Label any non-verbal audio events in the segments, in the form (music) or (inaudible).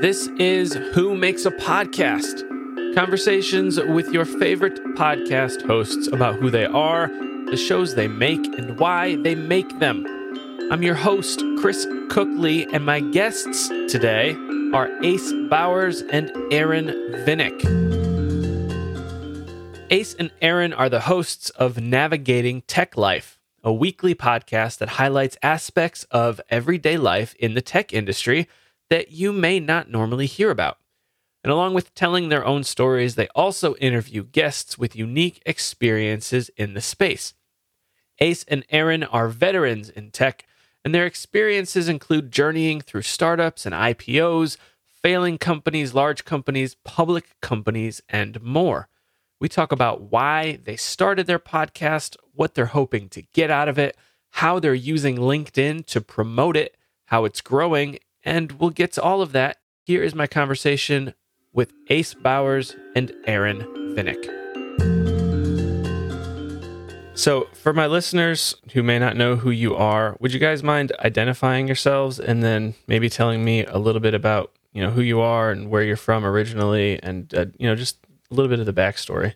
This is Who Makes a Podcast? Conversations with your favorite podcast hosts about who they are, the shows they make, and why they make them. I'm your host, Chris Cookley, and my guests today are Ace Bowers and Aaron Vinnik. Ace and Aaron are the hosts of Navigating Tech Life, a weekly podcast that highlights aspects of everyday life in the tech industry that you may not normally hear about. And along with telling their own stories, they also interview guests with unique experiences in the space. Ace and Aaron are veterans in tech, and their experiences include journeying through startups and IPOs, failing companies, large companies, public companies, and more. We talk about why they started their podcast, what they're hoping to get out of it, how they're using LinkedIn to promote it, how it's growing, and we'll get to all of that. Here is my conversation with Ace Bowers and Aaron Vinnik. So, for my listeners who may not know who you are, would you guys mind identifying yourselves and then maybe telling me a little bit about you know who you are and where you're from originally, and uh, you know just a little bit of the backstory?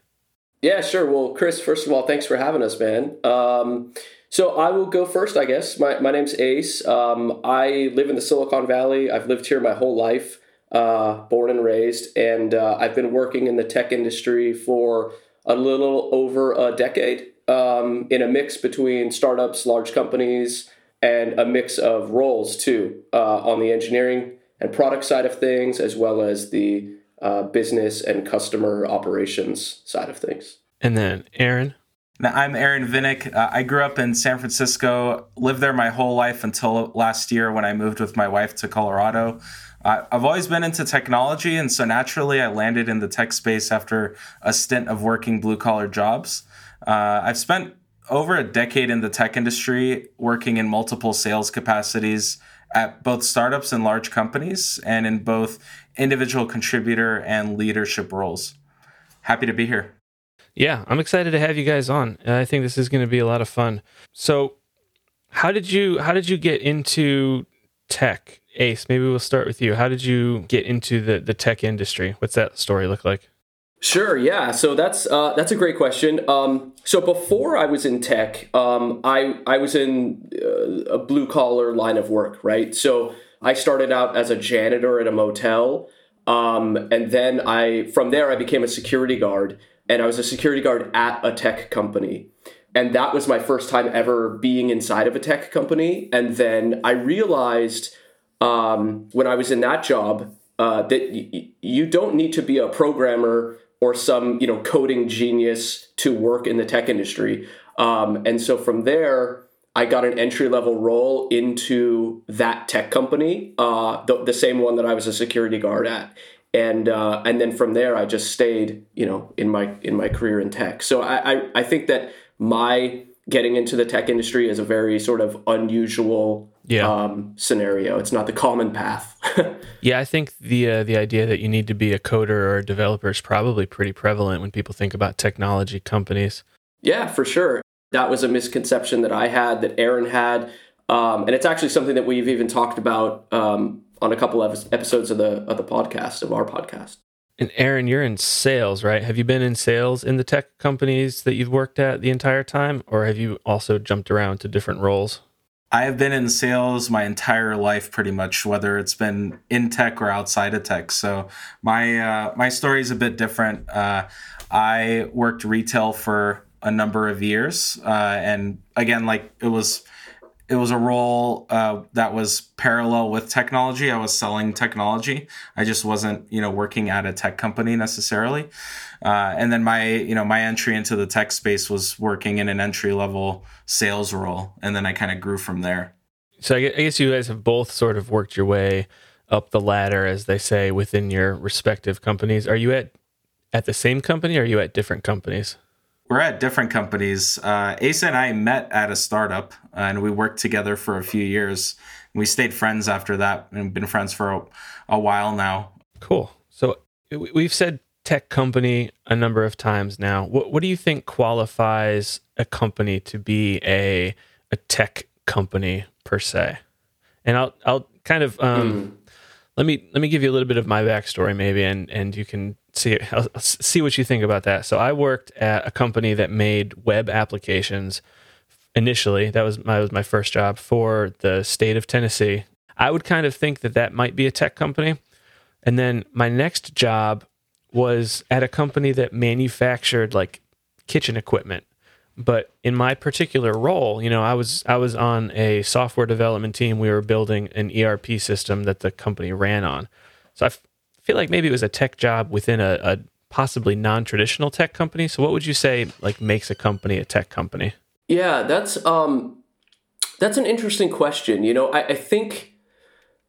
Yeah, sure. Well, Chris, first of all, thanks for having us, man. Um, so I will go first, I guess. My, my name's Ace. Um, I live in the Silicon Valley. I've lived here my whole life, uh, born and raised, and uh, I've been working in the tech industry for a little over a decade um, in a mix between startups, large companies, and a mix of roles too uh, on the engineering and product side of things, as well as the uh, business and customer operations side of things. And then Aaron. Now, I'm Aaron Vinnik. Uh, I grew up in San Francisco, lived there my whole life until last year when I moved with my wife to Colorado. Uh, I've always been into technology, and so naturally I landed in the tech space after a stint of working blue collar jobs. Uh, I've spent over a decade in the tech industry, working in multiple sales capacities at both startups and large companies, and in both individual contributor and leadership roles. Happy to be here. Yeah, I'm excited to have you guys on. I think this is going to be a lot of fun. So, how did you how did you get into tech? Ace, maybe we'll start with you. How did you get into the the tech industry? What's that story look like? Sure. Yeah. So that's uh, that's a great question. Um, so before I was in tech, um, I I was in uh, a blue collar line of work, right? So I started out as a janitor at a motel, um, and then I from there I became a security guard, and I was a security guard at a tech company, and that was my first time ever being inside of a tech company. And then I realized um, when I was in that job uh, that y- you don't need to be a programmer or some you know coding genius to work in the tech industry. Um, and so from there, I got an entry level role into that tech company, uh, the, the same one that I was a security guard at. And uh, and then from there, I just stayed, you know, in my in my career in tech. So I, I, I think that my getting into the tech industry is a very sort of unusual yeah. um, scenario. It's not the common path. (laughs) yeah, I think the uh, the idea that you need to be a coder or a developer is probably pretty prevalent when people think about technology companies. Yeah, for sure. That was a misconception that I had, that Aaron had, um, and it's actually something that we've even talked about um, on a couple of episodes of the of the podcast of our podcast. And Aaron, you're in sales, right? Have you been in sales in the tech companies that you've worked at the entire time, or have you also jumped around to different roles? I have been in sales my entire life, pretty much, whether it's been in tech or outside of tech. So my uh, my story is a bit different. Uh, I worked retail for a number of years, uh, and again, like it was it was a role uh, that was parallel with technology. I was selling technology. I just wasn't, you know, working at a tech company necessarily. Uh, and then my, you know, my entry into the tech space was working in an entry level sales role, and then I kind of grew from there. So I guess you guys have both sort of worked your way up the ladder, as they say, within your respective companies. Are you at at the same company, or are you at different companies? We're at different companies. Uh, Asa and I met at a startup, uh, and we worked together for a few years. We stayed friends after that, and been friends for a, a while now. Cool. So we've said tech company a number of times now. What, what do you think qualifies a company to be a a tech company per se? And I'll I'll kind of um, mm. let me let me give you a little bit of my backstory, maybe, and and you can see see what you think about that. So I worked at a company that made web applications. Initially, that was my was my first job for the state of Tennessee. I would kind of think that that might be a tech company, and then my next job was at a company that manufactured like kitchen equipment but in my particular role you know i was i was on a software development team we were building an erp system that the company ran on so I feel like maybe it was a tech job within a, a possibly non-traditional tech company so what would you say like makes a company a tech company yeah that's um that's an interesting question you know I, I think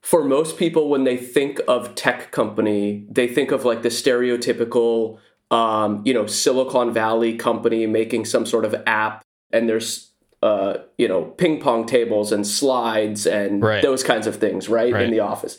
for most people when they think of tech company they think of like the stereotypical um, you know, Silicon Valley company making some sort of app, and there's uh, you know, ping pong tables and slides and right. those kinds of things, right, right, in the office.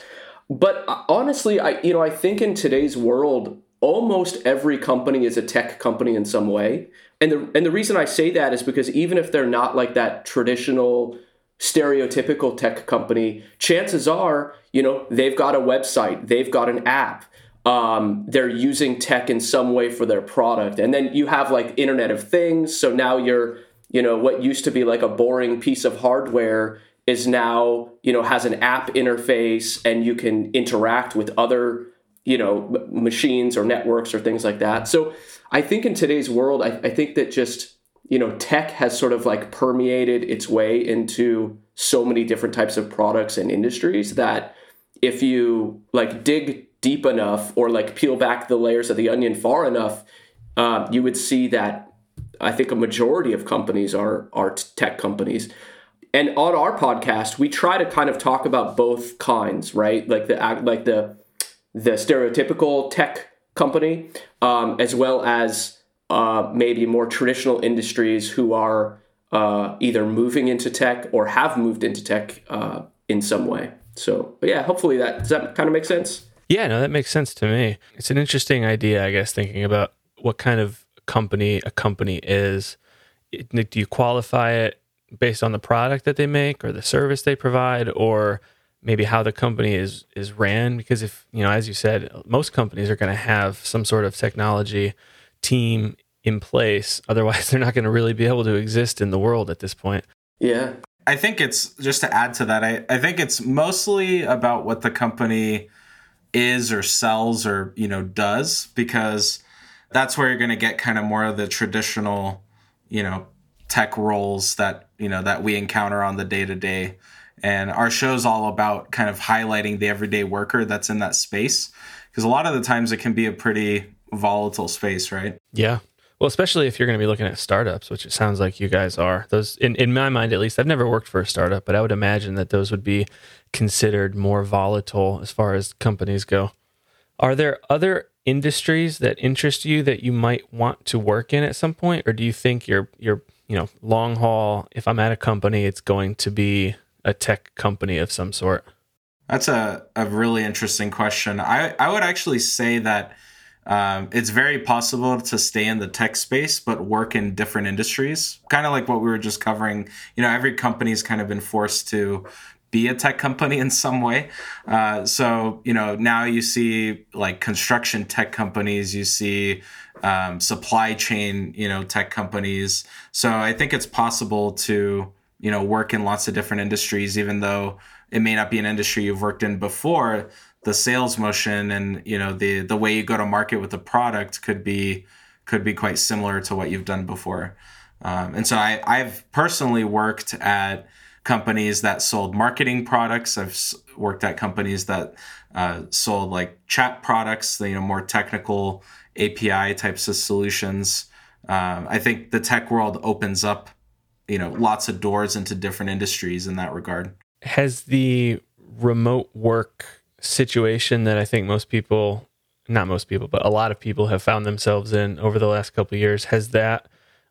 But uh, honestly, I you know, I think in today's world, almost every company is a tech company in some way. And the and the reason I say that is because even if they're not like that traditional stereotypical tech company, chances are, you know, they've got a website, they've got an app, um, they're using tech in some way for their product. And then you have like Internet of Things. So now you're, you know, what used to be like a boring piece of hardware is now, you know, has an app interface and you can interact with other, you know, machines or networks or things like that. So I think in today's world, I, I think that just, you know, tech has sort of like permeated its way into so many different types of products and industries that if you like dig deep enough or like peel back the layers of the onion far enough, uh, you would see that I think a majority of companies are are tech companies. And on our podcast, we try to kind of talk about both kinds, right? Like the like the the stereotypical tech company, um, as well as uh, maybe more traditional industries who are uh, either moving into tech or have moved into tech uh, in some way. So, yeah, hopefully that does that kind of make sense. Yeah, no, that makes sense to me. It's an interesting idea, I guess, thinking about what kind of company a company is. Do you qualify it based on the product that they make or the service they provide or maybe how the company is is ran because if, you know, as you said, most companies are going to have some sort of technology team in place. (laughs) Otherwise, they're not going to really be able to exist in the world at this point. Yeah. I think it's just to add to that, I, I think it's mostly about what the company is or sells or you know does because that's where you're going to get kind of more of the traditional you know tech roles that you know that we encounter on the day to day and our show's all about kind of highlighting the everyday worker that's in that space because a lot of the times it can be a pretty volatile space right yeah well, especially if you're going to be looking at startups, which it sounds like you guys are. Those, in, in my mind at least, I've never worked for a startup, but I would imagine that those would be considered more volatile as far as companies go. Are there other industries that interest you that you might want to work in at some point, or do you think you're you're you know long haul? If I'm at a company, it's going to be a tech company of some sort. That's a, a really interesting question. I, I would actually say that um, it's very possible to stay in the tech space but work in different industries kind of like what we were just covering you know every company's kind of been forced to be a tech company in some way uh, so you know now you see like construction tech companies you see um, supply chain you know tech companies so i think it's possible to you know work in lots of different industries even though it may not be an industry you've worked in before the sales motion and you know the the way you go to market with the product could be could be quite similar to what you've done before. Um, and so I, I've personally worked at companies that sold marketing products. I've worked at companies that uh, sold like chat products, you know, more technical API types of solutions. Um, I think the tech world opens up, you know, lots of doors into different industries in that regard. Has the remote work situation that I think most people, not most people, but a lot of people have found themselves in over the last couple years. Has that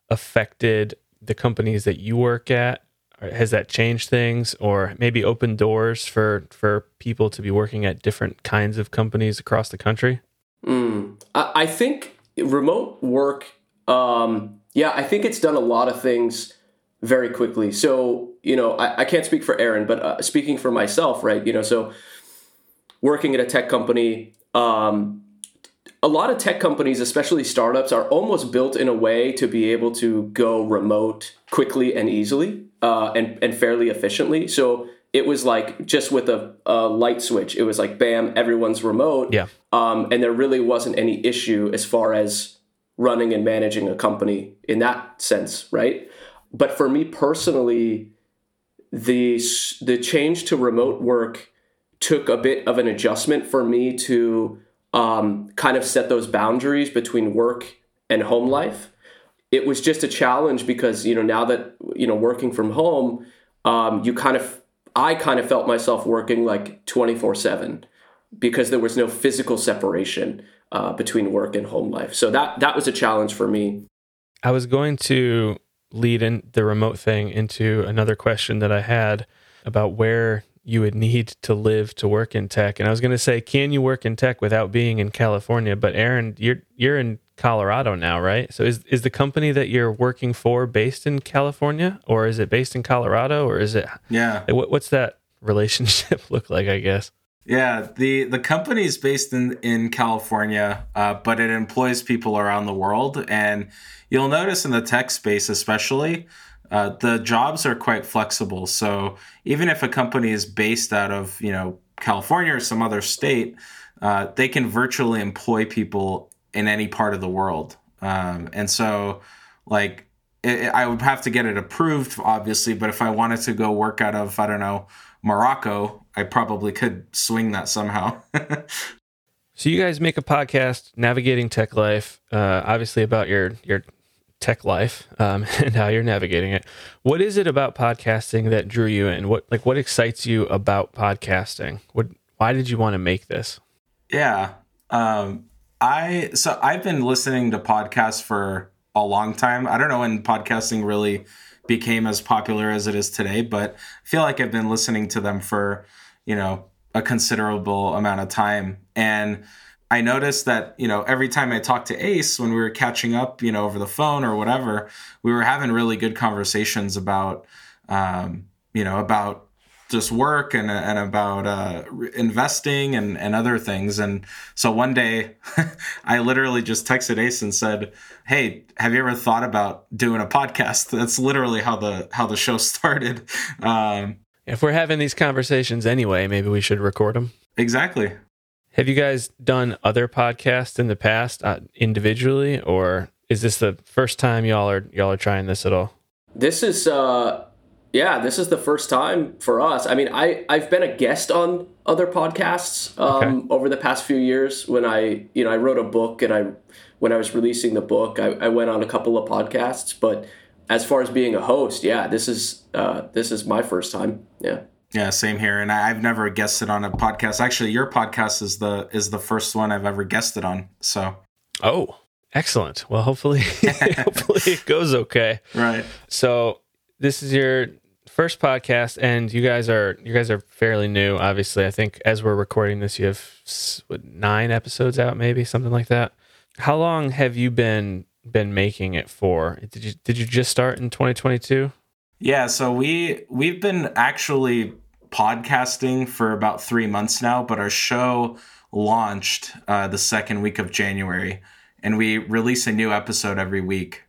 affected the companies that you work at? Has that changed things, or maybe opened doors for for people to be working at different kinds of companies across the country? Mm, I, think remote work. Um, yeah, I think it's done a lot of things very quickly. So you know, I, I can't speak for Aaron, but uh, speaking for myself, right? You know, so working at a tech company, um, a lot of tech companies, especially startups, are almost built in a way to be able to go remote quickly and easily uh, and, and fairly efficiently. So it was like just with a, a, light switch, it was like, bam, everyone's remote. Yeah. Um, and there really wasn't any issue as far as running and managing a company in that sense, right? But for me personally, the the change to remote work took a bit of an adjustment for me to um, kind of set those boundaries between work and home life. It was just a challenge because you know now that you know working from home, um, you kind of I kind of felt myself working like twenty four seven because there was no physical separation uh, between work and home life. So that that was a challenge for me. I was going to lead in the remote thing into another question that I had about where you would need to live to work in tech. And I was going to say, can you work in tech without being in California? But Aaron, you're you're in Colorado now, right? So is is the company that you're working for based in California, or is it based in Colorado, or is it? Yeah. What, what's that (laughs) relationship look like? I guess. Yeah, the the company is based in in California, uh, but it employs people around the world, and you'll notice in the tech space, especially, uh, the jobs are quite flexible. So even if a company is based out of you know California or some other state, uh, they can virtually employ people in any part of the world. Um, and so, like, it, I would have to get it approved, obviously. But if I wanted to go work out of I don't know Morocco, I probably could swing that somehow. (laughs) so you guys make a podcast, navigating tech life, uh, obviously about your your tech life um, (laughs) and how you're navigating it. What is it about podcasting that drew you in? What like what excites you about podcasting? What why did you want to make this? Yeah. Um, I so I've been listening to podcasts for a long time. I don't know when podcasting really became as popular as it is today, but I feel like I've been listening to them for, you know, a considerable amount of time. And I noticed that, you know, every time I talked to Ace when we were catching up, you know, over the phone or whatever, we were having really good conversations about, um, you know, about just work and, and about uh, investing and, and other things. And so one day (laughs) I literally just texted Ace and said, Hey, have you ever thought about doing a podcast? (laughs) That's literally how the, how the show (laughs) started. Um, if we're having these conversations anyway, maybe we should record them. Exactly. Have you guys done other podcasts in the past uh, individually, or is this the first time y'all are y'all are trying this at all? This is, uh, yeah, this is the first time for us. I mean, I I've been a guest on other podcasts um, okay. over the past few years. When I you know I wrote a book and I when I was releasing the book, I, I went on a couple of podcasts. But as far as being a host, yeah, this is uh, this is my first time. Yeah. Yeah, same here. And I've never guested on a podcast. Actually, your podcast is the is the first one I've ever guested on. So Oh, excellent. Well hopefully (laughs) hopefully it goes okay. Right. So this is your first podcast and you guys are you guys are fairly new obviously i think as we're recording this you have what, nine episodes out maybe something like that how long have you been been making it for did you did you just start in 2022 yeah, so we we've been actually podcasting for about three months now, but our show launched uh, the second week of January, and we release a new episode every week.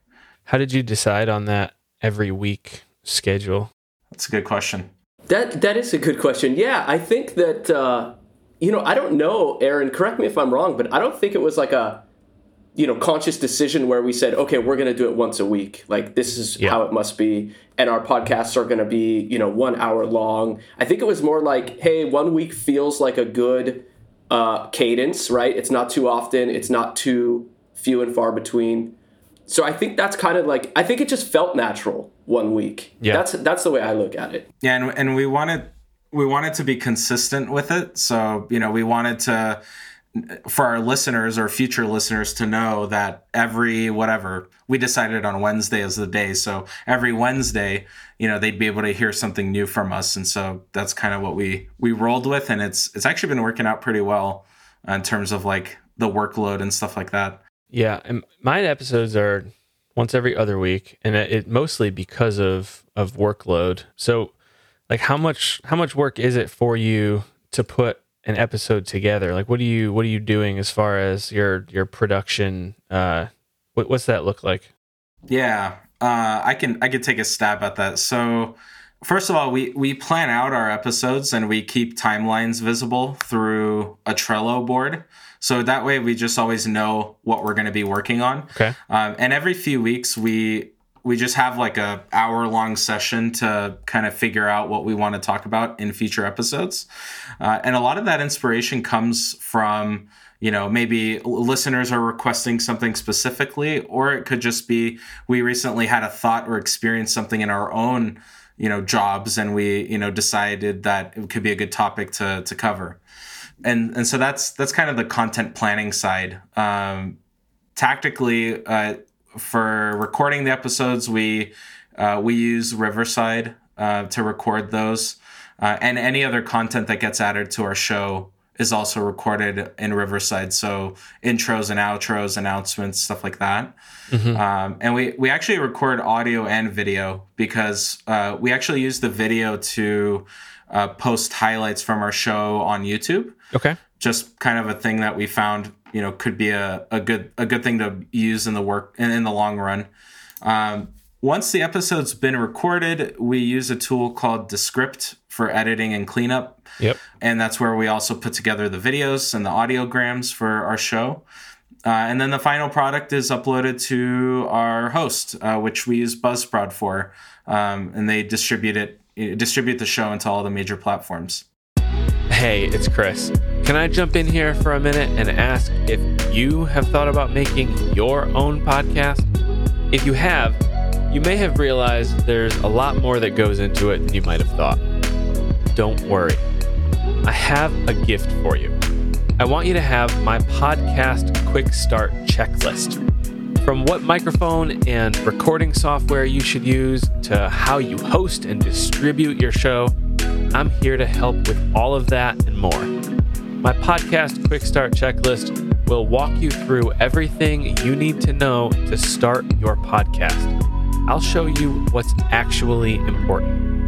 How did you decide on that every week schedule? That's a good question. That that is a good question. Yeah, I think that uh, you know I don't know, Aaron. Correct me if I'm wrong, but I don't think it was like a you know conscious decision where we said okay we're going to do it once a week like this is yeah. how it must be and our podcasts are going to be you know one hour long i think it was more like hey one week feels like a good uh, cadence right it's not too often it's not too few and far between so i think that's kind of like i think it just felt natural one week yeah that's that's the way i look at it yeah and, and we wanted we wanted to be consistent with it so you know we wanted to for our listeners or future listeners to know that every whatever we decided on Wednesday as the day. So every Wednesday, you know, they'd be able to hear something new from us. And so that's kind of what we we rolled with and it's it's actually been working out pretty well in terms of like the workload and stuff like that. Yeah, and my episodes are once every other week and it, it mostly because of of workload. So like how much how much work is it for you to put an episode together? Like, what do you what are you doing as far as your your production? Uh, what, what's that look like? Yeah, uh, I can I can take a stab at that. So first of all, we we plan out our episodes and we keep timelines visible through a Trello board. So that way, we just always know what we're going to be working on. Okay. Um, and every few weeks, we we just have like a hour long session to kind of figure out what we want to talk about in future episodes. Uh, and a lot of that inspiration comes from you know maybe listeners are requesting something specifically or it could just be we recently had a thought or experienced something in our own you know jobs and we you know decided that it could be a good topic to to cover. And and so that's that's kind of the content planning side. Um, tactically uh, for recording the episodes we uh, we use riverside uh, to record those. Uh, and any other content that gets added to our show is also recorded in Riverside. So intros and outros, announcements, stuff like that. Mm-hmm. Um, and we we actually record audio and video because uh, we actually use the video to uh, post highlights from our show on YouTube. Okay. Just kind of a thing that we found, you know, could be a, a good a good thing to use in the work in, in the long run. Um, once the episode's been recorded, we use a tool called Descript for editing and cleanup. Yep. And that's where we also put together the videos and the audiograms for our show. Uh, and then the final product is uploaded to our host, uh, which we use Buzzsprout for, um, and they distribute it, distribute the show into all the major platforms. Hey, it's Chris. Can I jump in here for a minute and ask if you have thought about making your own podcast? If you have, you may have realized there's a lot more that goes into it than you might have thought. Don't worry. I have a gift for you. I want you to have my podcast quick start checklist. From what microphone and recording software you should use to how you host and distribute your show, I'm here to help with all of that and more. My podcast quick start checklist will walk you through everything you need to know to start your podcast. I'll show you what's actually important.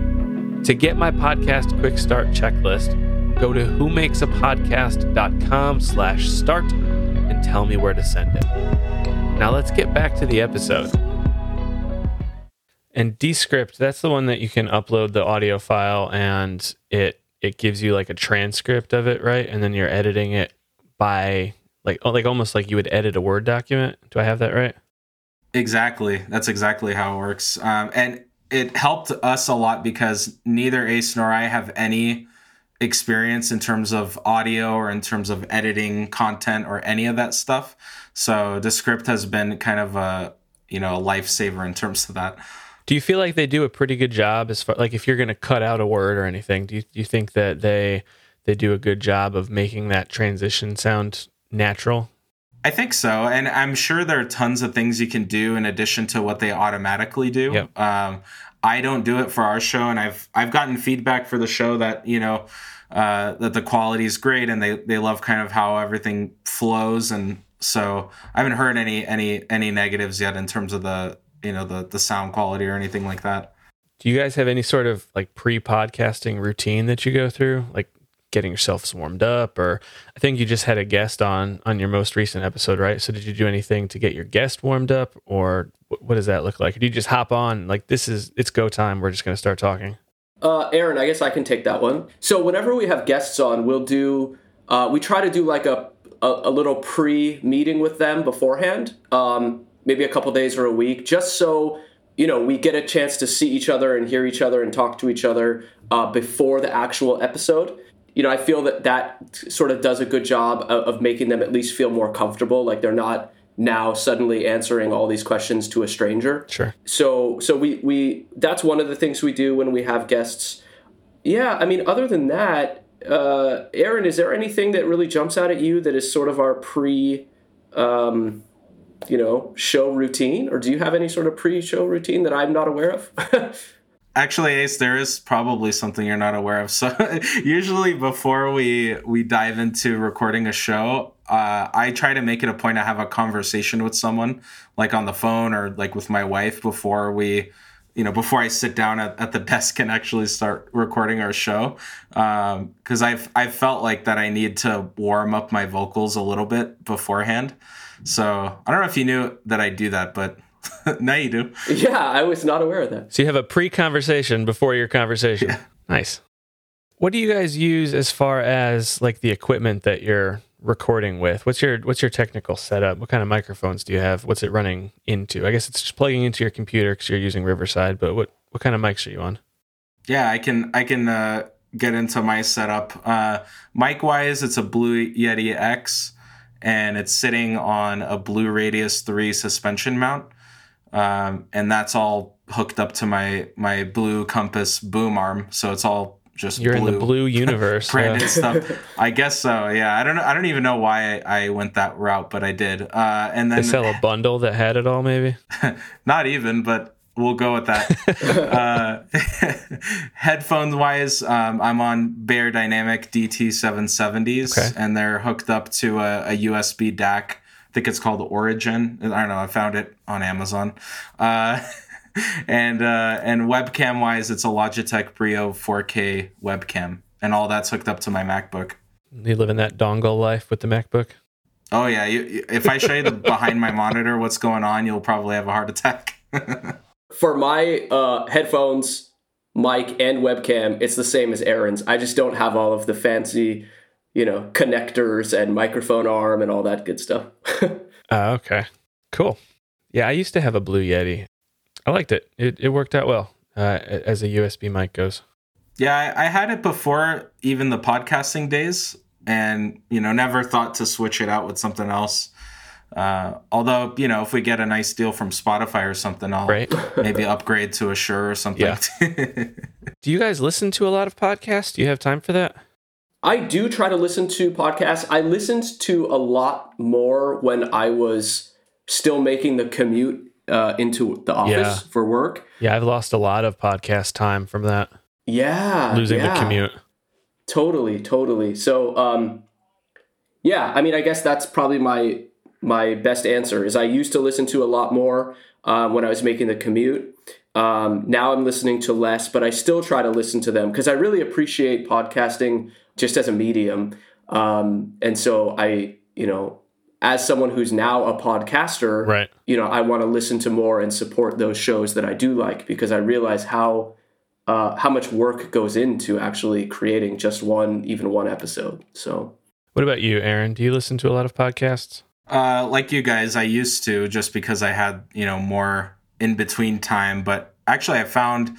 To get my podcast quick start checklist, go to whomakesapodcast.com slash start and tell me where to send it. Now let's get back to the episode. And Descript, that's the one that you can upload the audio file and it it gives you like a transcript of it, right? And then you're editing it by like like almost like you would edit a Word document. Do I have that right? Exactly. That's exactly how it works. Um, and it helped us a lot because neither Ace nor I have any experience in terms of audio or in terms of editing content or any of that stuff. So Descript has been kind of a you know a lifesaver in terms of that. Do you feel like they do a pretty good job as far like if you're going to cut out a word or anything? Do you, do you think that they they do a good job of making that transition sound natural? I think so, and I'm sure there are tons of things you can do in addition to what they automatically do. Yep. Um, I don't do it for our show, and I've I've gotten feedback for the show that you know uh, that the quality is great, and they they love kind of how everything flows, and so I haven't heard any any any negatives yet in terms of the you know the the sound quality or anything like that. Do you guys have any sort of like pre-podcasting routine that you go through? Like getting yourself warmed up or i think you just had a guest on on your most recent episode right? So did you do anything to get your guest warmed up or what does that look like? Do you just hop on like this is it's go time we're just going to start talking? Uh, aaron i guess i can take that one. So whenever we have guests on we'll do uh, we try to do like a, a, a little pre-meeting with them beforehand um, maybe a couple days or a week just so you know we get a chance to see each other and hear each other and talk to each other uh, before the actual episode you know, I feel that that sort of does a good job of, of, making them at least feel more comfortable. Like they're not now suddenly answering all these questions to a stranger. Sure. So, so we we that's one of the things we do when we have guests. Yeah, I mean, other than that, uh, Aaron, is there anything that really jumps out at you that is sort of our pre, um, you know, show routine, or do you have any sort of pre-show routine that I'm not aware of? (laughs) Actually, Ace, there is probably something you're not aware of. So (laughs) usually before we we dive into recording a show, uh, I try to make it a point to have a conversation with someone, like on the phone or like with my wife, before we you know before I sit down at, at the (laughs) desk and actually start recording our show because um, I've I've felt like that I need to warm up my vocals a little bit beforehand. So I don't know if you knew that I do that, but (laughs) now you do. Yeah, I was not aware of that. So you have a pre-conversation before your conversation. Yeah. Nice. What do you guys use as far as like the equipment that you're recording with? What's your what's your technical setup? What kind of microphones do you have? What's it running into? I guess it's just plugging into your computer because you're using Riverside. But what what kind of mics are you on? Yeah, I can I can uh, get into my setup. Uh, mic wise, it's a Blue Yeti X, and it's sitting on a Blue Radius three suspension mount, um, and that's all hooked up to my my Blue Compass boom arm. So it's all just You're blue. in the blue universe. (laughs) branded yeah. stuff. (laughs) I guess so. Yeah, I don't know. I don't even know why I, I went that route, but I did. Uh, and They then sell a bundle that had it all, maybe. (laughs) not even, but we'll go with that. uh, headphones wise, um, I'm on Beyerdynamic DT770s, Okay. and they're hooked up to a, a USB DAC. I think it's called Origin. I don't know. I found it on Amazon. Uh, (laughs) and uh, and webcam wise, it's a Logitech Brio 4K webcam, and all that's hooked up to my MacBook. You live in that dongle life with the MacBook. Oh yeah, you, you- if I show you the (laughs) behind my monitor what's going on, you'll probably have a heart attack. (laughs) For my uh, headphones, mic, and webcam, it's the same as Aaron's. I just don't have all of the fancy, you know, connectors and microphone arm and all that good stuff. Oh, (laughs) okay. Cool. Yeah, I used to have a Blue Yeti. I liked it. It, it worked out well uh, as a USB mic goes. Yeah, I, I had it before even the podcasting days, and you know, never thought to switch it out with something else. Uh, although, you know, if we get a nice deal from Spotify or something, I'll Right. (laughs) maybe upgrade to a Shure or something. Yeah. (laughs) Do you guys listen to a lot of podcasts? Do you have time for that? I do try to listen to podcasts. I listened to a lot more when I was still making the commute uh, into the office Yeah. for work. Yeah, I've lost a lot of podcast time from that, Yeah, losing yeah. the commute. Totally, totally. So, um, yeah, I mean, I guess that's probably my my best answer. Is I used to listen to a lot more um, when I was making the commute. Um, now I'm listening to less, but I still try to listen to them because I really appreciate podcasting just as a medium. Um, and so I, you know, as someone who's now a podcaster, Right. you know, I want to listen to more and support those shows that I do like because I realize how uh, how much work goes into actually creating just one, even one episode. So What about you, Aaron? Do you listen to a lot of podcasts? Uh, like you guys, I used to just because I had you know more in between time. But actually, I found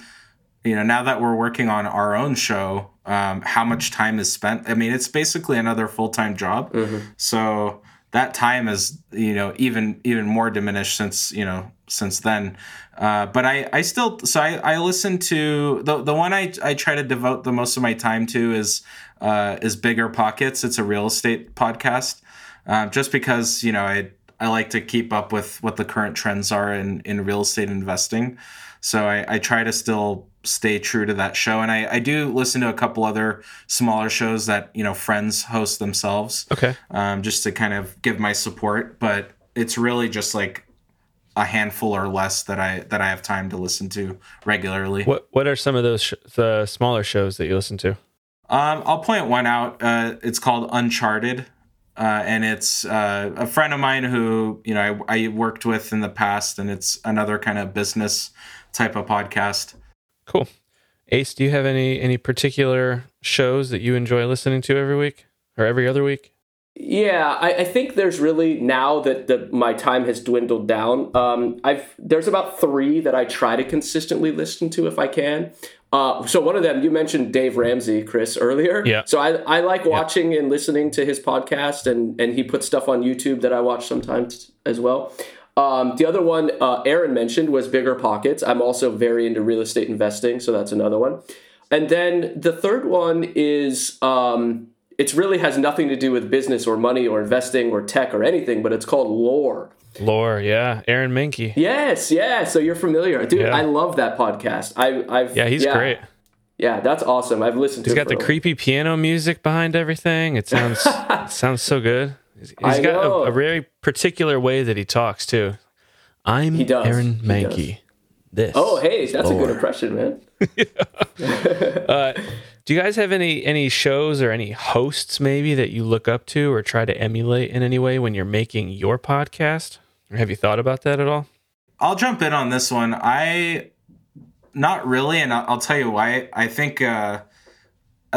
you know now that we're working on our own show, um, how much time is spent. I mean, it's basically another full time job. So that time is you know even even more diminished since you know since then. Uh, but I I still so I I listen to the the one I I try to devote the most of my time to is uh, is Bigger Pockets. It's a real estate podcast. Uh, just because you know I I like to keep up with what the current trends are in in real estate investing, so I, I try to still stay true to that show, and I, I do listen to a couple other smaller shows that you know friends host themselves, Okay. um, just to kind of give my support. But it's really just like a handful or less that I that I have time to listen to regularly. What What are some of those sh- the smaller shows that you listen to? Um, I'll point one out. Uh, it's called Uncharted, uh, and it's uh, a friend of mine who you know I, I worked with in the past, and it's another kind of business type of podcast. Cool. Ace, do you have any any particular shows that you enjoy listening to every week or every other week? yeah, I, I think there's really now that the, my time has dwindled down. Um, I've there's about three that I try to consistently listen to if I can. Uh, so one of them you mentioned Dave Ramsey, Chris earlier. Yeah. So I, I like watching and listening to his podcast, and and he puts stuff on YouTube that I watch sometimes as well. Um, the other one uh, Aaron mentioned was Bigger Pockets. I'm also very into real estate investing, so that's another one. And then the third one is um, it really has nothing to do with business or money or investing or tech or anything, but it's called Lore. Lore, yeah, Aaron Mahnke. Yes, yeah. So you're familiar, dude. Yeah. I love that podcast. I, I've Yeah, he's great. Yeah, that's awesome. I've listened to. He's got the creepy piano music behind everything. It sounds it (laughs) sounds so good. He's he's I got a, a very particular way that he talks too. I'm He does. Aaron He Mahnke. This. Oh, hey, that's a good impression, man. (laughs) (laughs) Uh, do you guys have any any shows or any hosts maybe that you look up to or try to emulate in any way when you're making your podcast? Or have you thought about that at all? I'll jump in on this one. I not really, and I'll, I'll tell you why. I think uh, I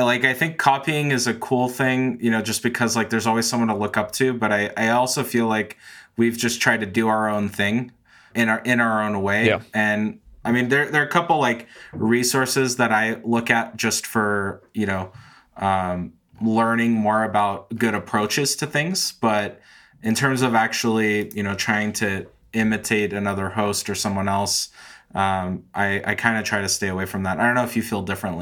like I think copying is a cool thing, you know, just because like there's always someone to look up to. But I I also feel like we've just tried to do our own thing in our in our own way. Yeah. And I mean, there there are a couple like resources that I look at just for you know um, learning more about good approaches to things, but in terms of actually you know trying to imitate another host or someone else um, i, I kind of try to stay away from that i don't know if you feel differently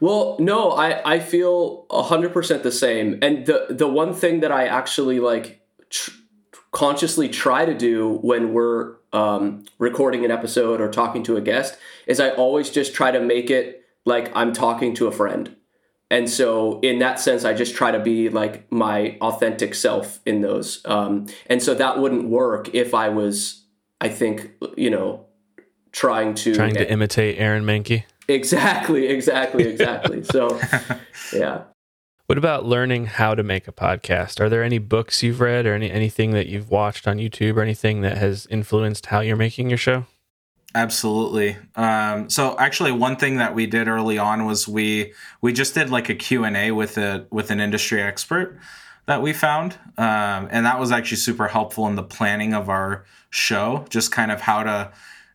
Well, no, I, I feel 100% the same. And the, the one thing that I actually like tr- consciously try to do when we're um, recording an episode or talking to a guest is I always just try to make it like I'm talking to a friend. And so, in that sense, I just try to be like my authentic self in those. Um, and so that wouldn't work if I was, I think, you know, trying to Trying to imitate Aaron Mahnke. Exactly, exactly, exactly. (laughs) so, yeah. What about learning how to make a podcast? Are there any books you've read or any anything that you've watched on YouTube or anything that has influenced how you're making your show? Absolutely. Um, so actually, one thing that we did early on was we we just did like a Q and A with a with an industry expert that we found, um, and that was actually super helpful in the planning of our show. Just kind of how to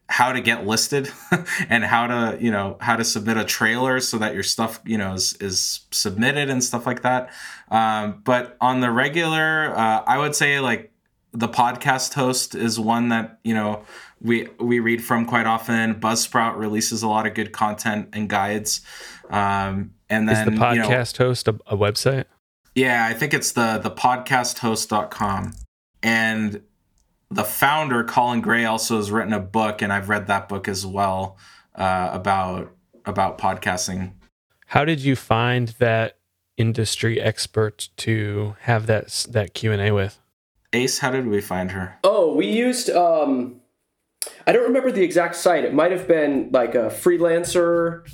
how to get listed (laughs) and how to you know how to submit a trailer so that your stuff you know is, is submitted and stuff like that. Um, but on the regular, uh, I would say like the podcast host is one that you know we we read from quite often. Buzzsprout releases a lot of good content and guides. Um, and Is then the you know, podcast host a, a website? yeah, I think it's the the podcasthost.com. And the founder, Colin Gray, also has written a book, and I've read that book as well uh, about about podcasting. How did you find that industry expert to have that that Q and A with? Ace, how did we find her? Oh, we used. Um, I don't remember the exact site. It might have been like a freelancer,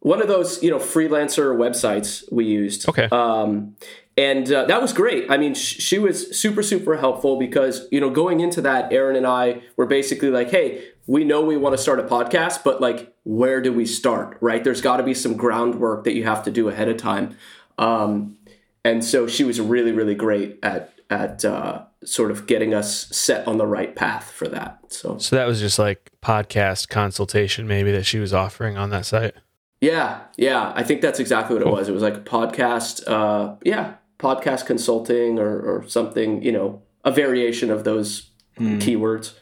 one of those you know freelancer websites we used. Okay. Um, and uh, that was great. I mean, sh- she was super super helpful because you know going into that, Aaron and I were basically like, hey, we know we want to start a podcast, but like, where do we start? Right? There's got to be some groundwork that you have to do ahead of time. Um, and so she was really really great at at uh, sort of getting us set on the right path for that. So So that was just like podcast consultation, maybe that she was offering on that site. yeah, yeah, I think that's exactly what it was. It was like a podcast, uh, yeah, podcast consulting or, or something, you know, a variation of those keywords.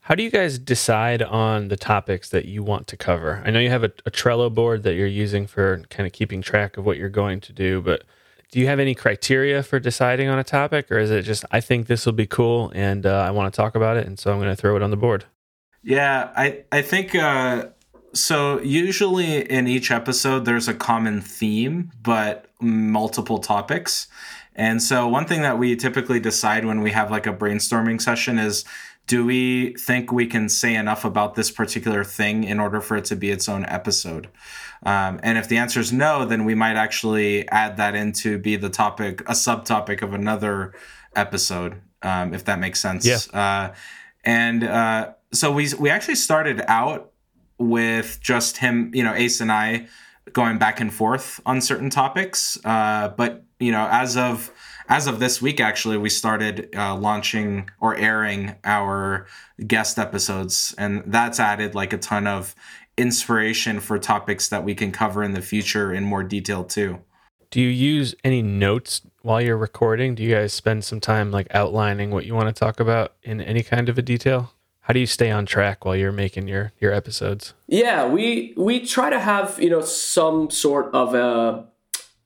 How do you guys decide on the topics that you want to cover? I know you have a, a Trello board that you're using for kind of keeping track of what you're going to do, but do you have any criteria for deciding on a topic, or is it just I think this will be cool and uh, I want to talk about it, and so I'm going to throw it on the board? Yeah, I I think uh, so. Usually in each episode, there's a common theme, but multiple topics. And so one thing that we typically decide when we have like a brainstorming session is do we think we can say enough about this particular thing in order for it to be its own episode? Um, and if the answer is no, then we might actually add that in to be the topic, a subtopic of another episode, um, if that makes sense. Yeah. Uh, and uh, so we we actually started out with just him, you know, Ace and I going back and forth on certain topics. Uh, but you know, as of as of this week, actually, we started uh, launching or airing our guest episodes, and that's added like a ton of inspiration for topics that we can cover in the future in more detail too. Do you use any notes while you're recording? Do you guys spend some time like outlining what you want to talk about in any kind of a detail? How do you stay on track while you're making your your episodes? Yeah, we we try to have you know some sort of a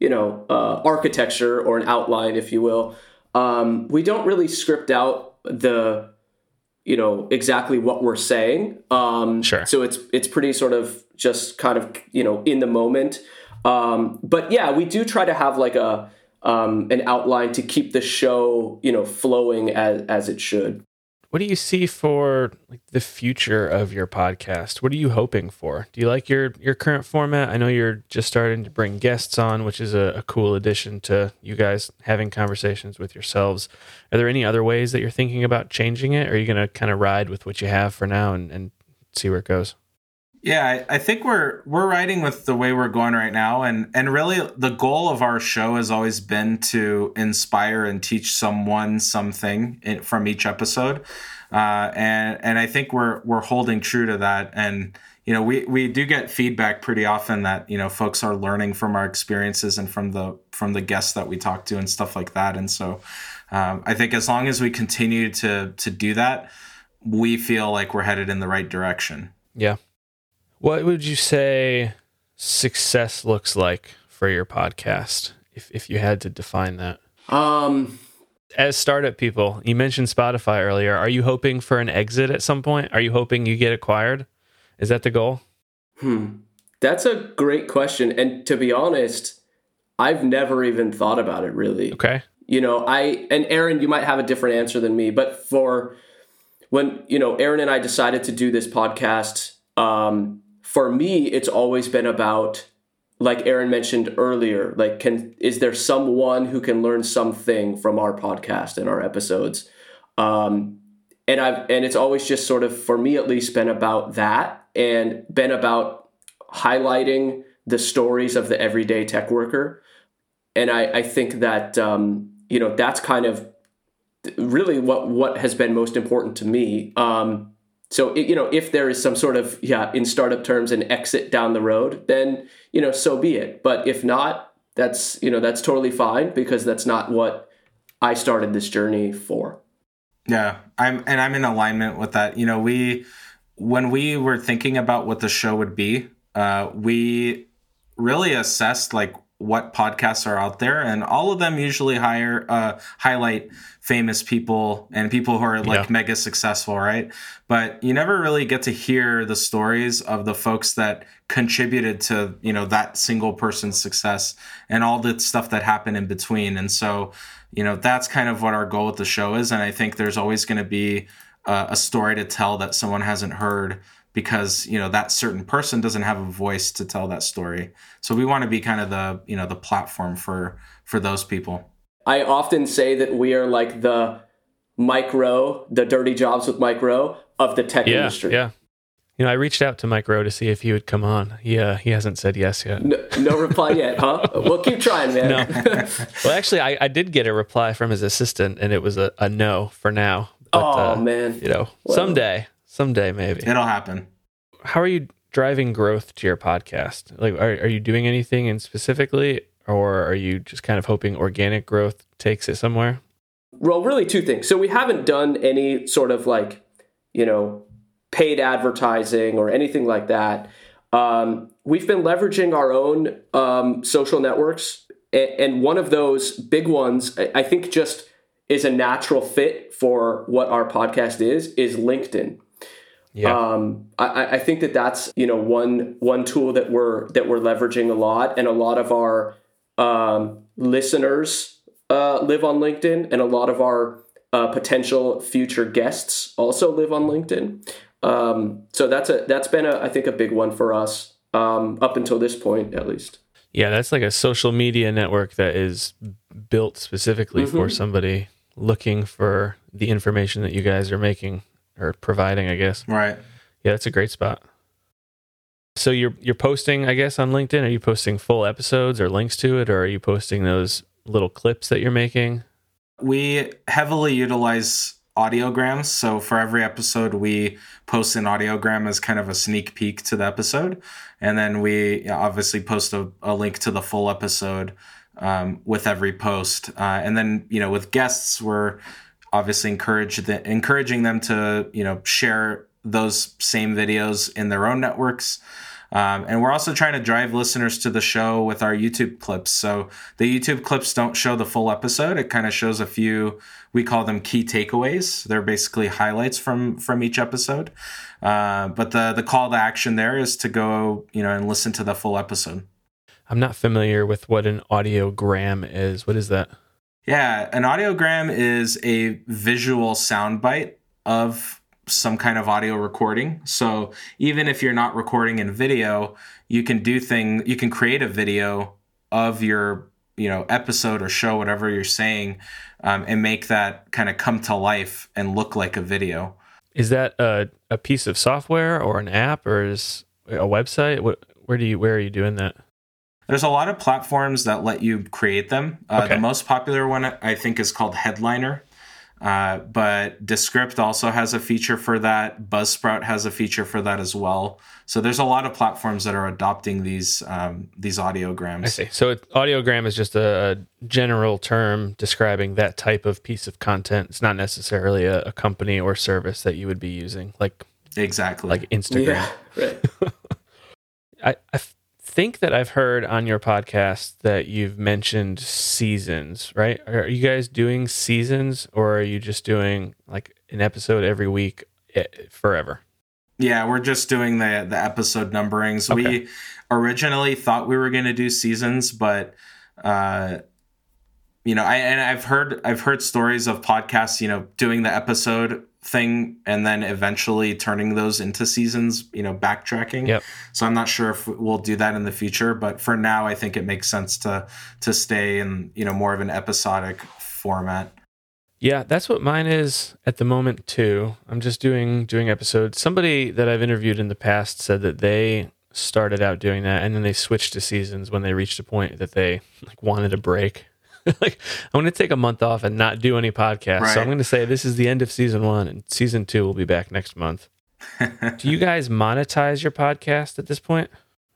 you know uh, architecture or an outline, if you will. Um, we don't really script out the you know exactly what we're saying. Um, Sure. So it's it's pretty sort of just kind of you know in the moment. Um, but yeah, we do try to have like a um, an outline to keep the show you know flowing as as it should. What do you see for like the future of your podcast? What are you hoping for? Do you like your your current format? I know you're just starting to bring guests on, which is a, a cool addition to you guys having conversations with yourselves. Are there any other ways that you're thinking about changing it? Or are you going to kind of ride with what you have for now and, and see where it goes? Yeah, I, I think we're we're riding with the way we're going right now, and and really the goal of our show has always been to inspire and teach someone something in, from each episode, uh, and and I think we're we're holding true to that. And you know, we we do get feedback pretty often that you know folks are learning from our experiences and from the from the guests that we talk to and stuff like that. And so, um, I think as long as we continue to to do that, we feel like we're headed in the right direction. Yeah. What would you say success looks like for your podcast if, if you had to define that? Um, As startup people, you mentioned Spotify earlier. Are you hoping for an exit at some point? Are you hoping you get acquired? Is that the goal? hmm. That's a great question. And to be honest, I've never even thought about it really. Okay. You know, I, and Aaron, you might have a different answer than me, but for when, you know, Aaron and I decided to do this podcast, um, for me, it's always been about, like Aaron mentioned earlier, like, can, is there someone who can learn something from our podcast and our episodes? Um, and I've, and it's always just sort of, for me at least, been about that and been about highlighting the stories of the everyday tech worker. And I, I think that, um, you know, that's kind of really what, what has been most important to me. Um, so, you know, if there is some sort of, yeah, in startup terms, an exit down the road, then, you know, so be it. But if not, that's, you know, that's totally fine because that's not what I started this journey for. Yeah, I'm and I'm in alignment with that. You know, we when we were thinking about what the show would be, uh, we really assessed like what podcasts are out there, and all of them usually hire uh, highlight famous people and people who are like Yeah. mega successful, right? But you never really get to hear the stories of the folks that contributed to you know that single person's success and all the stuff that happened in between. And so, you know, that's kind of what our goal with the show is. And I think there's always going to be uh, a story to tell that someone hasn't heard because you know that certain person doesn't have a voice to tell that story so we want to be kind of the you know the platform for for those people I often say that we are like the Mike Rowe the dirty jobs with Mike Rowe of the tech Yeah. industry. Yeah. You know, I reached out to Mike Rowe to see if he would come on. Yeah, he hasn't said yes yet. No, no reply yet, huh? We'll keep trying, man. No. (laughs) well, actually, I, I did get a reply from his assistant, and it was a, a no for now. But, oh uh, man. you know, Well- someday, someday maybe. it'll happen How are you driving growth to your podcast? Like, are, are you doing anything in specifically, or are you just kind of hoping organic growth takes it somewhere? Well, really two things. So we haven't done any sort of like, you know, paid advertising or anything like that. Um, we've been leveraging our own um, social networks, and one of those big ones, I I think, just is a natural fit for what our podcast is, is LinkedIn. Yeah. Um, I, I think that that's you know one one tool that we're that we're leveraging a lot, and a lot of our um, listeners uh, live on LinkedIn, and a lot of our uh, potential future guests also live on LinkedIn. Um, so that's a that's been a I think a big one for us um, up until this point at least. Yeah, that's like a social media network that is built specifically for Mhm. somebody looking for the information that you guys are making or providing, I guess. right Yeah, that's a great spot. So you're you're posting, I guess, on LinkedIn. Are you posting full episodes or links to it, or are you posting those little clips that you're making? we heavily utilize audiograms so for every episode we post an audiogram as kind of a sneak peek to the episode and then we obviously post a, a link to the full episode um, with every post uh, and then you know with guests we're obviously encourage the, encouraging them to you know share those same videos in their own networks um, and we're also trying to drive listeners to the show with our YouTube clips. So the YouTube clips don't show the full episode. It kind of shows a few. We call them key takeaways. They're basically highlights from from each episode. Uh, but the the call to action there is to go, you know, and listen to the full episode. I'm not familiar with what an audiogram is. What is that? Yeah, an audiogram is a visual soundbite of some kind of audio recording. So even if you're not recording in video, you can do thing you can create a video of your you know episode or show whatever you're saying um, and make that kind of come to life and look like a video Is that a, a piece of software or an app or is a website? What, where do you where are you doing that? There's a lot of platforms that let you create them uh, Okay. the most popular one i think is called headliner uh, but Descript also has a feature for that. Buzzsprout has a feature for that as well. So there's a lot of platforms that are adopting these um, these audiograms. I see. So it, audiogram is just a, a general term describing that type of piece of content. It's not necessarily a, a company or service that you would be using, like Exactly. like Instagram. Yeah, right. (laughs) I, I f- think that I've heard on your podcast that you've mentioned seasons, right? Are you guys doing seasons or are you just doing like an episode every week eh, forever? Yeah, we're just doing the the episode numberings. Okay. We originally thought we were going to do seasons, but uh you know, I and I've heard I've heard stories of podcasts, you know, doing the episode thing and then eventually turning those into seasons, you know, backtracking. Yep. So I'm not sure if we'll do that in the future, but for now I think it makes sense to to stay in, you know, more of an episodic format. Yeah, that's what mine is at the moment too. I'm just doing doing episodes. Somebody that I've interviewed in the past said that they started out doing that and then they switched to seasons when they reached a point that they like wanted a break. (laughs) like I'm going to take a month off and not do any podcasts. So I'm going to say this is the end of season 1 and season 2 will be back next month. (laughs) do you guys monetize your podcast at this point?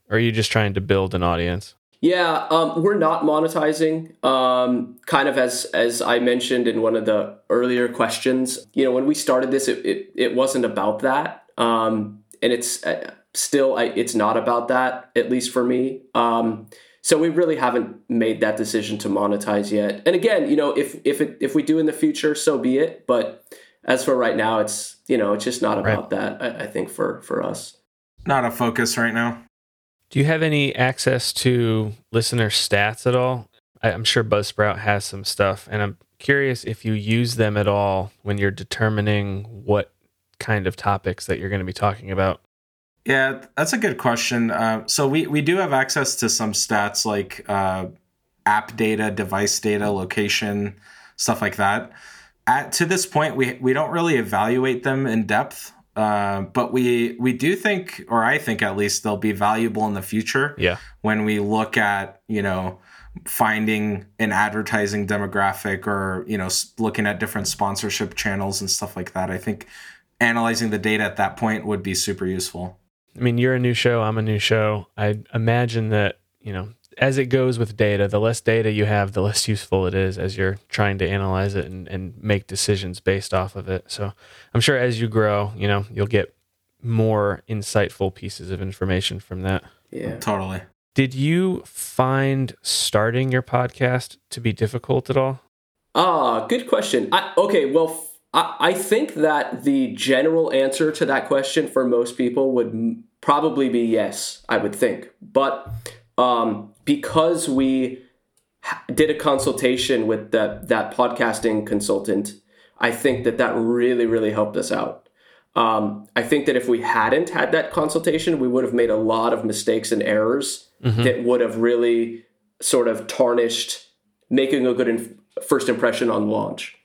Or are you just trying to build an audience? Yeah, um, we're not monetizing. Um, kind of as as I mentioned in one of the earlier questions, you know, when we started this, it it, it wasn't about that, um, and it's uh, still I, it's not about that, at least for me. Um, so we really haven't made that decision to monetize yet. And again, you know, if if it, if we do in the future, so be it. But as for right now, it's you know, it's just not about that. I, I think for for us. Not a focus right now. Do you have any access to listener stats at all? I- I'm sure Buzzsprout has some stuff, and I'm curious if you use them at all when you're determining what kind of topics that you're going to be talking about. Yeah, that's a good question. Uh, so we we do have access to some stats like uh, app data, device data, location, stuff like that. At to this point, we we don't really evaluate them in depth, uh, but we we do think, or I think at least, they'll be valuable in the future Yeah. when we look at you know finding an advertising demographic or you know looking at different sponsorship channels and stuff like that. I think analyzing the data at that point would be super useful. I mean, you're a new show, I'm a new show. I imagine that, you know, as it goes with data, the less data you have, the less useful it is as you're trying to analyze it and, and make decisions based off of it. So I'm sure as you grow, you know, you'll get more insightful pieces of information from that. Yeah. Totally. Did you find starting your podcast to be difficult at all? Ah, good question. I, okay, well, f- I, I think that the general answer to that question for most people would m- probably be yes, I would think. But um, because we did a consultation with that, that podcasting consultant, I think that that really, really helped us out. Um, I think that if we hadn't had that consultation, we would have made a lot of mistakes and errors that would have really sort of tarnished making a good inf- first impression on launch.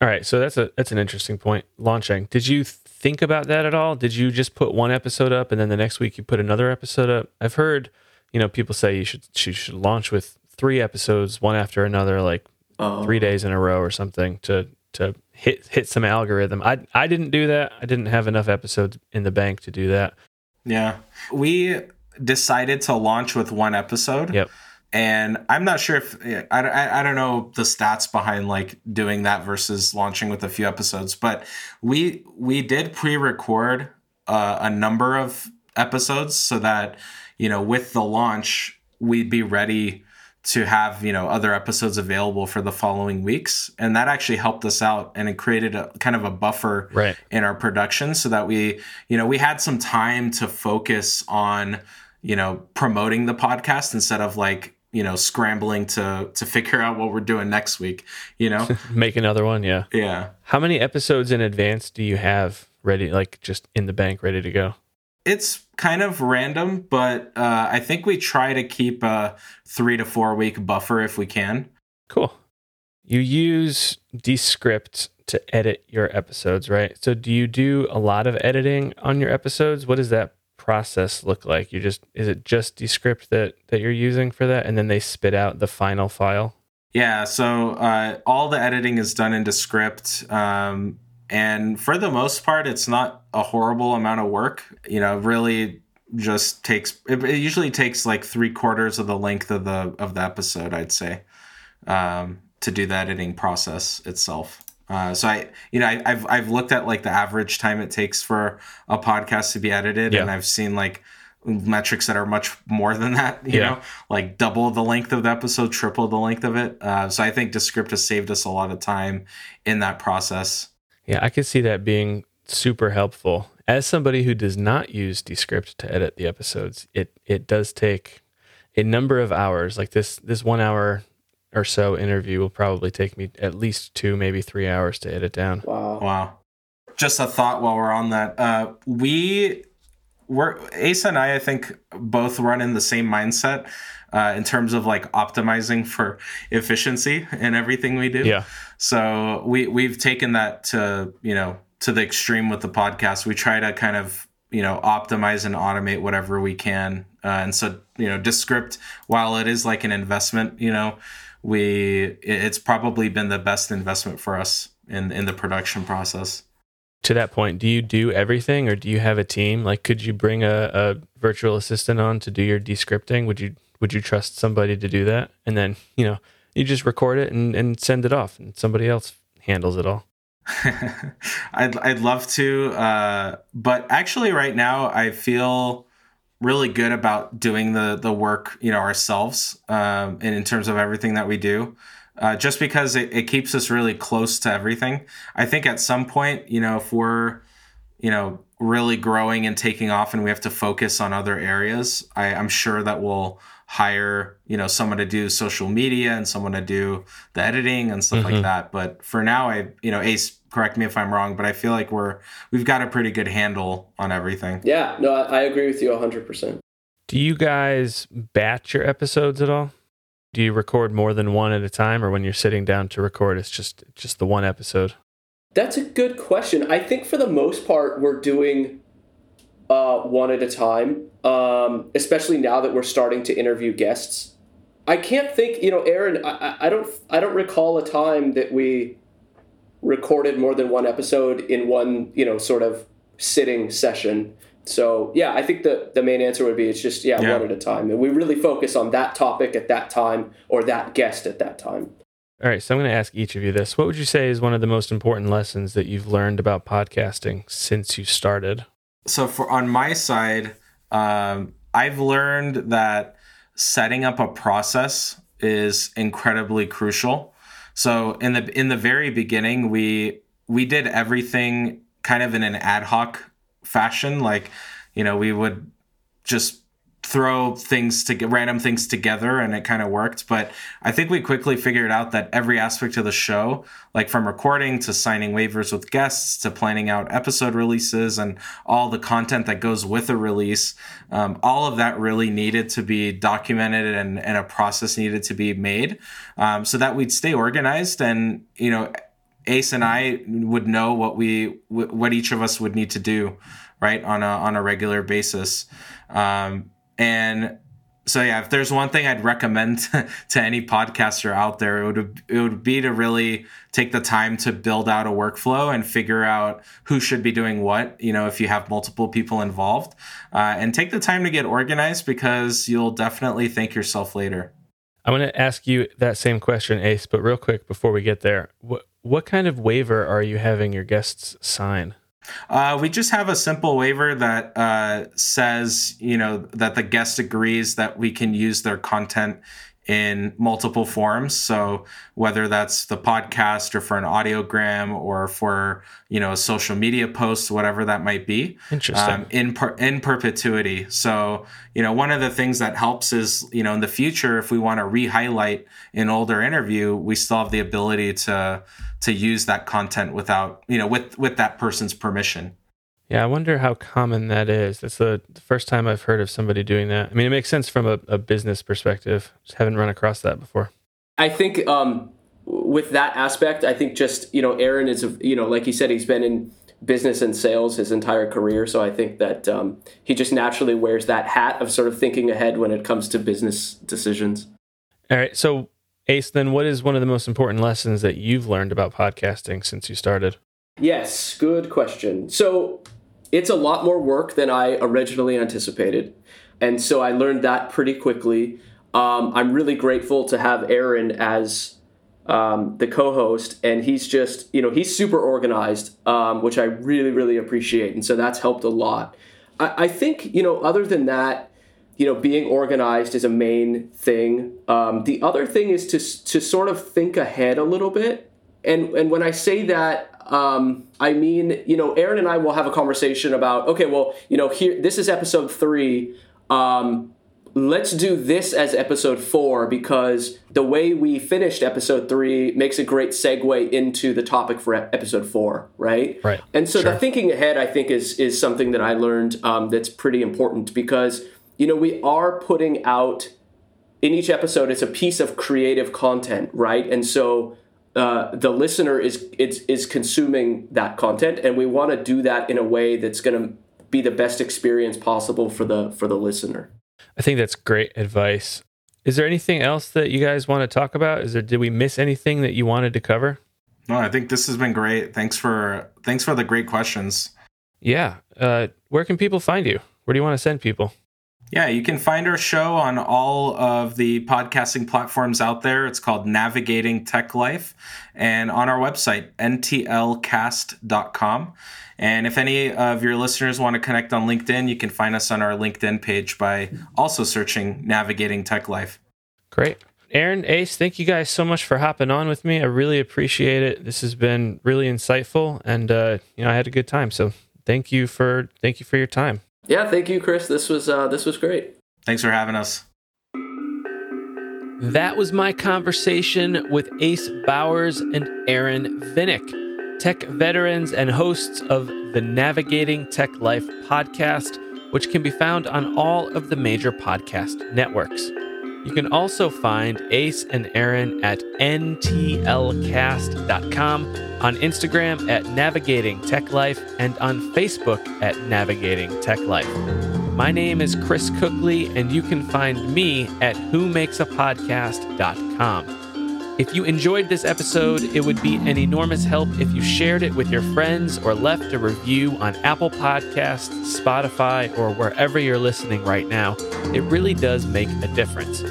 All right, so that's a that's an interesting point. Launching. Did you think about that at all? Did you just put one episode up and then the next week you put another episode up? I've heard, you know, people say you should you should launch with three episodes one after another, like Oh. three days in a row or something to to hit hit some algorithm. I I didn't do that. I didn't have enough episodes in the bank to do that. Yeah. We decided to launch with one episode. Yep. And I'm not sure if I, I, I don't know the stats behind like doing that versus launching with a few episodes, but we we did pre-record uh, a number of episodes so that you know with the launch we'd be ready to have you know other episodes available for the following weeks and that actually helped us out and it created a kind of a buffer Right. in our production so that we you know we had some time to focus on you know promoting the podcast instead of like you know scrambling to to figure out what we're doing next week you know (laughs) Make another one, yeah. yeah How many episodes in advance do you have ready, like just in the bank, ready to go? it's kind of random but uh, i think we try to keep a three to four week buffer if we can Cool. You use Descript to edit your episodes, right? So do you do a lot of editing on your episodes? What does that process look like? You just is it just Descript that that you're using for that and then they spit out the final file? Yeah, so uh, all the editing is done in Descript. Um, and for the most part, it's not a horrible amount of work. You know, really just takes, it, it usually takes like three quarters of the length of the, of the episode, I'd say, um, to do the editing process itself. Uh, so I, you know, I, I've I've looked at like the average time it takes for a podcast to be edited, Yeah. and I've seen like metrics that are much more than that. You Yeah. know, like double the length of the episode, triple the length of it. Uh, so I think Descript has saved us a lot of time in that process. Yeah, I could see that being super helpful. As somebody who does not use Descript to edit the episodes, it it does take a number of hours. Like this this one hour or so interview will probably take me at least two, maybe three hours to edit down. Wow. Wow. Just a thought while we're on that. Uh, we we're Ace and I, I think, both run in the same mindset uh, in terms of like optimizing for efficiency in everything we do. Yeah. So we we've taken that to you know to the extreme with the podcast. We try to kind of you know optimize and automate whatever we can. Uh, and so you know, Descript, while it is like an investment, you know, we it's probably been the best investment for us in in the production process. To that point, do you do everything or do you have a team? Like could you bring a, a virtual assistant on to do your descripting? Would you would you trust somebody to do that? And then, you know, you just record it and, and send it off and somebody else handles it all. (laughs) I'd I'd love to, uh, but actually, right now, I feel really good about doing the the work, you know, ourselves, um, and in terms of everything that we do. Uh, just because it, it keeps us really close to everything. I think at some point, you know, if we're, you know, really growing and taking off and we have to focus on other areas, I, I'm sure that we'll hire, you know, someone to do social media and someone to do the editing and stuff Mhm. like that. But for now, I, you know, Ace, correct me if I'm wrong, but I feel like we're, we've got a pretty good handle on everything. Yeah, no, I, I agree with you 100%. Do you guys batch your episodes at all? Do you record more than one at a time or when you're sitting down to record it's just just the one episode? That's a good question. I think for the most part, we're doing uh, one at a time, um, especially now that we're starting to interview guests. I can't think, you know, Aaron. I, I- I don't, I don't recall a time that we recorded more than one episode in one, you know, sort of sitting session. So yeah, I think the the main answer would be it's just yeah, Yeah. one at a time, and we really focus on that topic at that time or that guest at that time. All right, so I'm going to ask each of you this. What would you say is one of the most important lessons that you've learned about podcasting since you started? so for on my side um, i've learned that setting up a process is incredibly crucial. So in the in the very beginning we we did everything kind of in an ad hoc fashion. Like you know we would just throw things to get random things together and it kind of worked but i think we quickly figured out that every aspect of the show like from recording to signing waivers with guests to planning out episode releases and all the content that goes with a release um, all of that really needed to be documented and, and a process needed to be made um, so that we'd stay organized and you know ace and i would know what we what each of us would need to do right on a on a regular basis. Um, and so yeah, if there's one thing I'd recommend (laughs) to any podcaster out there, it would it would be to really take the time to build out a workflow and figure out who should be doing what. You know, if you have multiple people involved, uh, and take the time to get organized because you'll definitely thank yourself later. I'm going to ask you that same question, Ace, but real quick before we get there, what what kind of waiver are you having your guests sign? Uh, we just have a simple waiver that uh, says, you know, that the guest agrees that we can use their content in multiple forms. So whether that's the podcast or for an audiogram or for you know a social media post, whatever that might be, interesting um, in per- in perpetuity. So you know one of the things that helps is you know in the future if we want to re-highlight an older interview, we still have the ability to to use that content without you know with with that person's permission. Yeah, I wonder how common that is. That's the, first time I've heard of somebody doing that. I mean, it makes sense from a, a business perspective. Just haven't run across that before. I think um, with that aspect, I think just you know, Aaron is you know, like he said, he's been in business and sales his entire career. So I think that um, he just naturally wears that hat of sort of thinking ahead when it comes to business decisions. All right. So, Ace, then what is one of the most important lessons that you've learned about podcasting since you started? Yes, good question. So, it's a lot more work than I originally anticipated. And so I learned that pretty quickly. Um, I'm really grateful to have Aaron as um, the co-host, and he's just, you know, he's super organized, um, which I really, really appreciate, and so that's helped a lot. I, I, think, you know, other than that, you know, being organized is a main thing. Um, the other thing is to to sort of think ahead a little bit, and and when I say that, um, I mean, you know, Aaron and I will have a conversation about, okay, well, you know, here, this is episode three. Um, let's do this as episode four because the way we finished episode three makes a great segue into the topic for episode four, right? Right. And so sure. the thinking ahead, I think, is is something that I learned um, that's pretty important because you know we are putting out in each episode it's a piece of creative content, right? And so uh, the listener is, is is consuming that content, and we want to do that in a way that's going to be the best experience possible for the for the listener. I think that's great advice. Is there anything else that you guys want to talk about? Is there did we miss anything that you wanted to cover? No, I think this has been great. Thanks for thanks for the great questions. Yeah. Uh, where can people find you? Where do you want to send people? Yeah, you can find our show on all of the podcasting platforms out there. It's called Navigating Tech Life and on our website, ntlcast.com. And if any of your listeners want to connect on LinkedIn, you can find us on our LinkedIn page by also searching Navigating Tech Life. Great. Aaron, Ace, thank you guys so much for hopping on with me. I really appreciate it. This has been really insightful and uh, you know, I had a good time. So thank you for thank you for your time. Yeah, thank you, Chris. This was uh, this was great. Thanks for having us. That was my conversation with Ace Bowers and Aaron Vinnik, tech veterans and hosts of the Navigating Tech Life podcast, which can be found on all of the major podcast networks. You can also find Ace and Aaron at ntlcast.com, on Instagram at Navigating Tech Life, and on Facebook at Navigating Tech Life. My name is Chris Cookley, and you can find me at whomakesapodcast.com. If you enjoyed this episode, it would be an enormous help if you shared it with your friends or left a review on Apple Podcasts, Spotify, or wherever you're listening right now. It really does make a difference.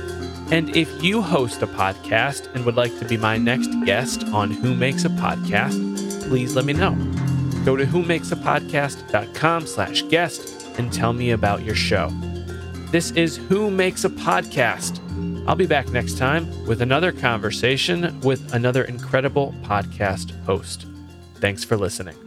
And if you host a podcast and would like to be my next guest on Who Makes a Podcast, please let me know. Go to whomakesapodcast.com slash guest and tell me about your show. This is Who Makes a Podcast I'll be back next time with another conversation with another incredible podcast host. Thanks for listening.